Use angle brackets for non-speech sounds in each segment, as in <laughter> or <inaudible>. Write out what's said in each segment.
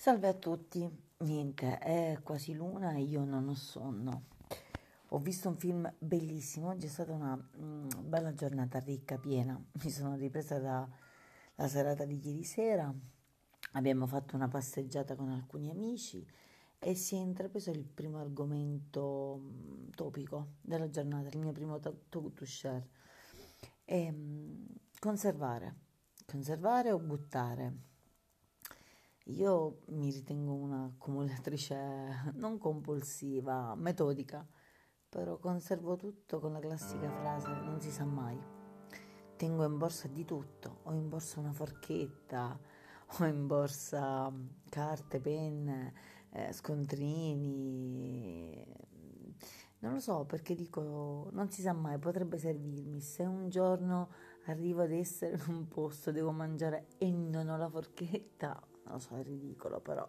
Salve a tutti, niente, è quasi l'una e io non ho sonno. Ho visto un film bellissimo, oggi è stata una mm, bella giornata ricca, piena. Mi sono ripresa dalla serata di ieri sera, abbiamo fatto una passeggiata con alcuni amici e si è intrapreso il primo argomento mm, topico della giornata, il mio primo talk to share. E, mm, conservare, conservare o buttare io mi ritengo un'accumulatrice non compulsiva, metodica, però conservo tutto con la classica frase non si sa mai. Tengo in borsa di tutto, ho in borsa una forchetta, <laughs> ho in borsa carte, penne, eh, scontrini. Non lo so perché dico non si sa mai, potrebbe servirmi. Se un giorno arrivo ad essere in un posto, devo mangiare e non ho la forchetta, lo so, è ridicolo però.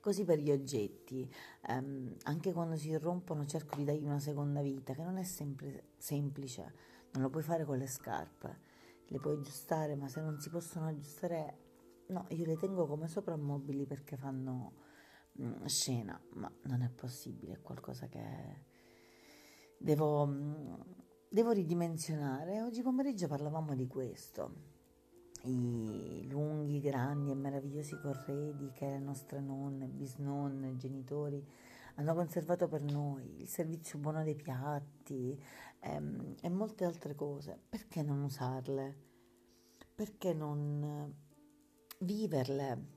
Così per gli oggetti, um, anche quando si rompono cerco di dargli una seconda vita, che non è sempre semplice, non lo puoi fare con le scarpe, le puoi aggiustare, ma se non si possono aggiustare, no, io le tengo come soprammobili perché fanno mm, scena, ma non è possibile, è qualcosa che devo, mm, devo ridimensionare. Oggi pomeriggio parlavamo di questo i lunghi, grandi e meravigliosi corredi che le nostre nonne, bisnonne, genitori hanno conservato per noi, il servizio buono dei piatti ehm, e molte altre cose. Perché non usarle? Perché non viverle?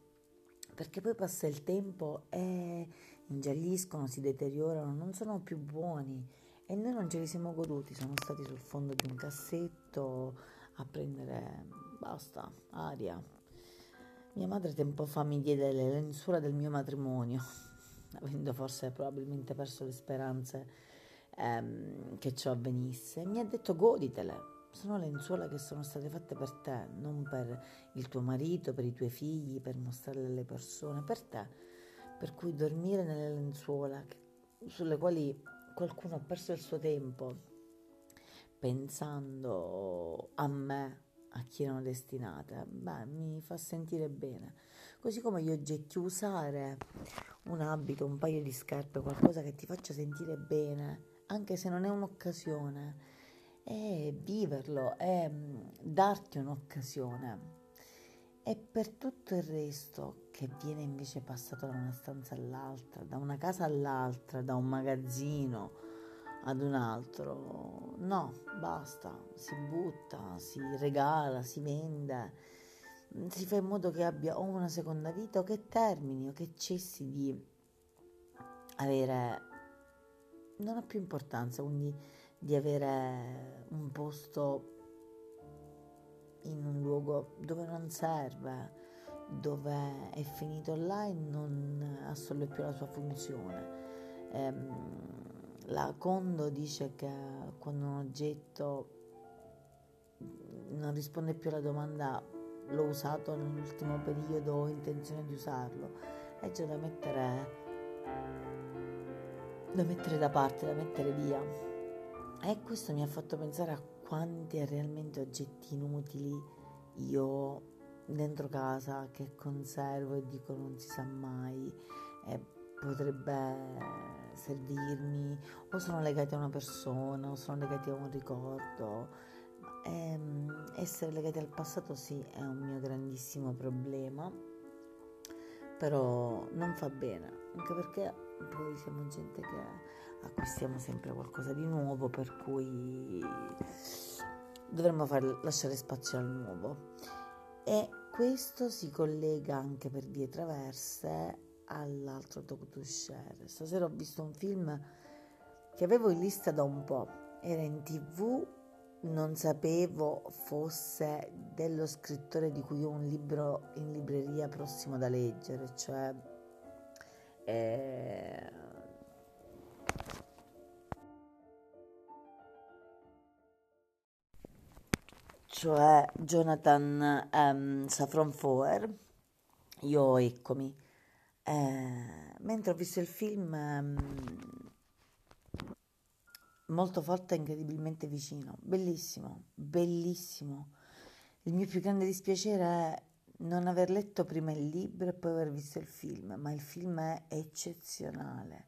Perché poi passa il tempo e ingialliscono, si deteriorano, non sono più buoni e noi non ce li siamo goduti, sono stati sul fondo di un cassetto a prendere basta, aria. Mia madre tempo fa mi diede le lenzuola del mio matrimonio, <laughs> avendo forse probabilmente perso le speranze ehm, che ciò avvenisse. Mi ha detto goditele, sono lenzuola che sono state fatte per te, non per il tuo marito, per i tuoi figli, per mostrarle alle persone, per te. Per cui dormire nelle lenzuola sulle quali qualcuno ha perso il suo tempo pensando a me, a chi erano destinate, beh, mi fa sentire bene. Così come gli oggetti, usare un abito, un paio di scarpe, qualcosa che ti faccia sentire bene, anche se non è un'occasione, è viverlo, è mm, darti un'occasione. E per tutto il resto che viene invece passato da una stanza all'altra, da una casa all'altra, da un magazzino, ad un altro. No, basta, si butta, si regala, si vende, si fa in modo che abbia o una seconda vita o che termini o che cessi di avere, non ha più importanza, quindi di avere un posto in un luogo dove non serve, dove è finito là e non assolve più la sua funzione. Ehm, la Condo dice che quando un oggetto non risponde più alla domanda l'ho usato nell'ultimo periodo, ho intenzione di usarlo, è già da mettere, da mettere da parte, da mettere via. E questo mi ha fatto pensare a quanti realmente oggetti inutili io ho dentro casa che conservo e dico non si sa mai. E potrebbe servirmi o sono legati a una persona o sono legati a un ricordo. E, ehm, essere legati al passato sì è un mio grandissimo problema, però non fa bene, anche perché poi siamo gente che acquistiamo sempre qualcosa di nuovo, per cui dovremmo far, lasciare spazio al nuovo. E questo si collega anche per vie traverse all'altro talk to share. Stasera ho visto un film che avevo in lista da un po', era in tv, non sapevo fosse dello scrittore di cui ho un libro in libreria prossimo da leggere, cioè... Eh, cioè Jonathan um, Safron Foer, io eccomi eh, mentre ho visto il film um, molto forte e incredibilmente vicino, bellissimo, bellissimo. Il mio più grande dispiacere è non aver letto prima il libro e poi aver visto il film, ma il film è eccezionale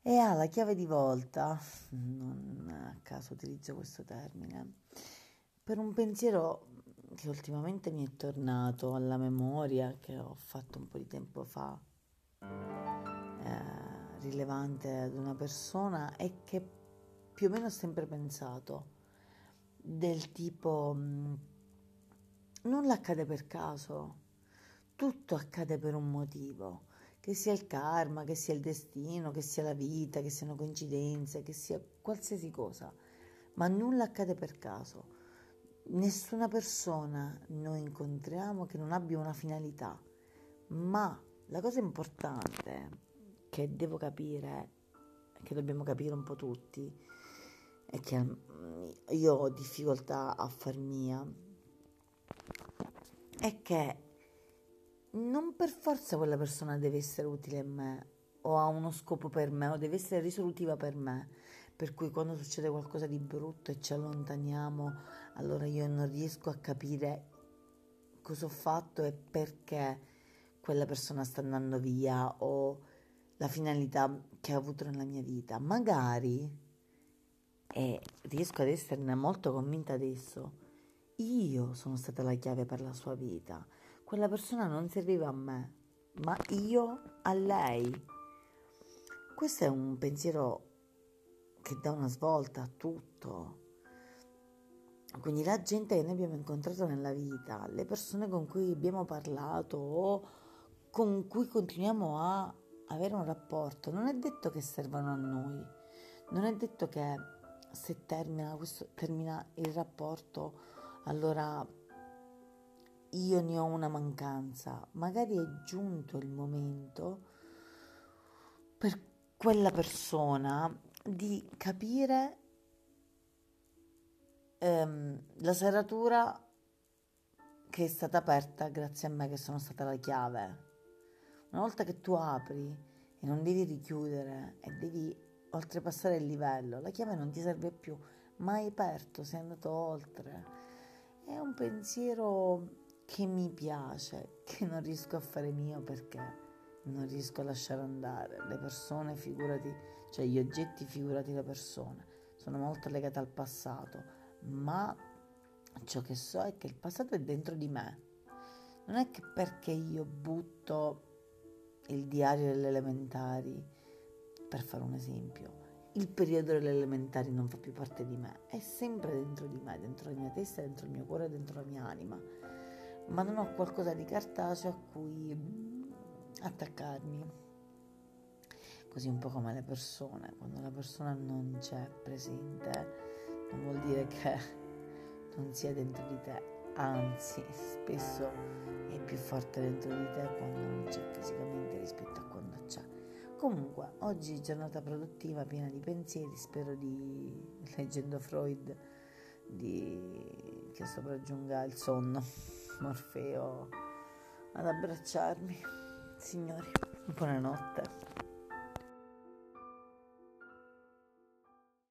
e ha la chiave di volta, non a caso utilizzo questo termine, per un pensiero che ultimamente mi è tornato alla memoria, che ho fatto un po' di tempo fa, eh, rilevante ad una persona e che più o meno ho sempre pensato, del tipo, mm, nulla accade per caso, tutto accade per un motivo. Che sia il karma, che sia il destino, che sia la vita, che siano coincidenze, che sia qualsiasi cosa, ma nulla accade per caso. Nessuna persona noi incontriamo che non abbia una finalità, ma la cosa importante che devo capire, che dobbiamo capire un po' tutti, è che mm, io ho difficoltà a far mia, è che non per forza quella persona deve essere utile a me o ha uno scopo per me o deve essere risolutiva per me. Per cui quando succede qualcosa di brutto e ci allontaniamo, allora io non riesco a capire cosa ho fatto e perché quella persona sta andando via o la finalità che ha avuto nella mia vita. Magari, e riesco ad esserne molto convinta adesso, io sono stata la chiave per la sua vita quella persona non serviva a me, ma io a lei. Questo è un pensiero che dà una svolta a tutto. Quindi la gente che noi abbiamo incontrato nella vita, le persone con cui abbiamo parlato o con cui continuiamo a avere un rapporto, non è detto che servano a noi, non è detto che se termina, questo, termina il rapporto allora io ne ho una mancanza, magari è giunto il momento per quella persona di capire ehm, la serratura che è stata aperta grazie a me che sono stata la chiave. Una volta che tu apri e non devi richiudere e devi oltrepassare il livello, la chiave non ti serve più, ma hai aperto, sei andato oltre. È un pensiero che mi piace, che non riesco a fare mio perché non riesco a lasciare andare. Le persone, figurati, cioè gli oggetti, figurati le persone, sono molto legate al passato, ma ciò che so è che il passato è dentro di me. Non è che perché io butto il diario delle elementari, per fare un esempio, il periodo delle elementari non fa più parte di me, è sempre dentro di me, dentro la mia testa, dentro il mio cuore, dentro la mia anima ma non ho qualcosa di cartaceo a cui attaccarmi. Così un po' come le persone, quando la persona non c'è presente, non vuol dire che non sia dentro di te, anzi spesso è più forte dentro di te quando non c'è fisicamente rispetto a quando c'è. Comunque, oggi giornata produttiva, piena di pensieri, spero di, leggendo Freud, di, che sopraggiunga il sonno. <laughs> Morfeo ad abbracciarmi. Signori, buonanotte.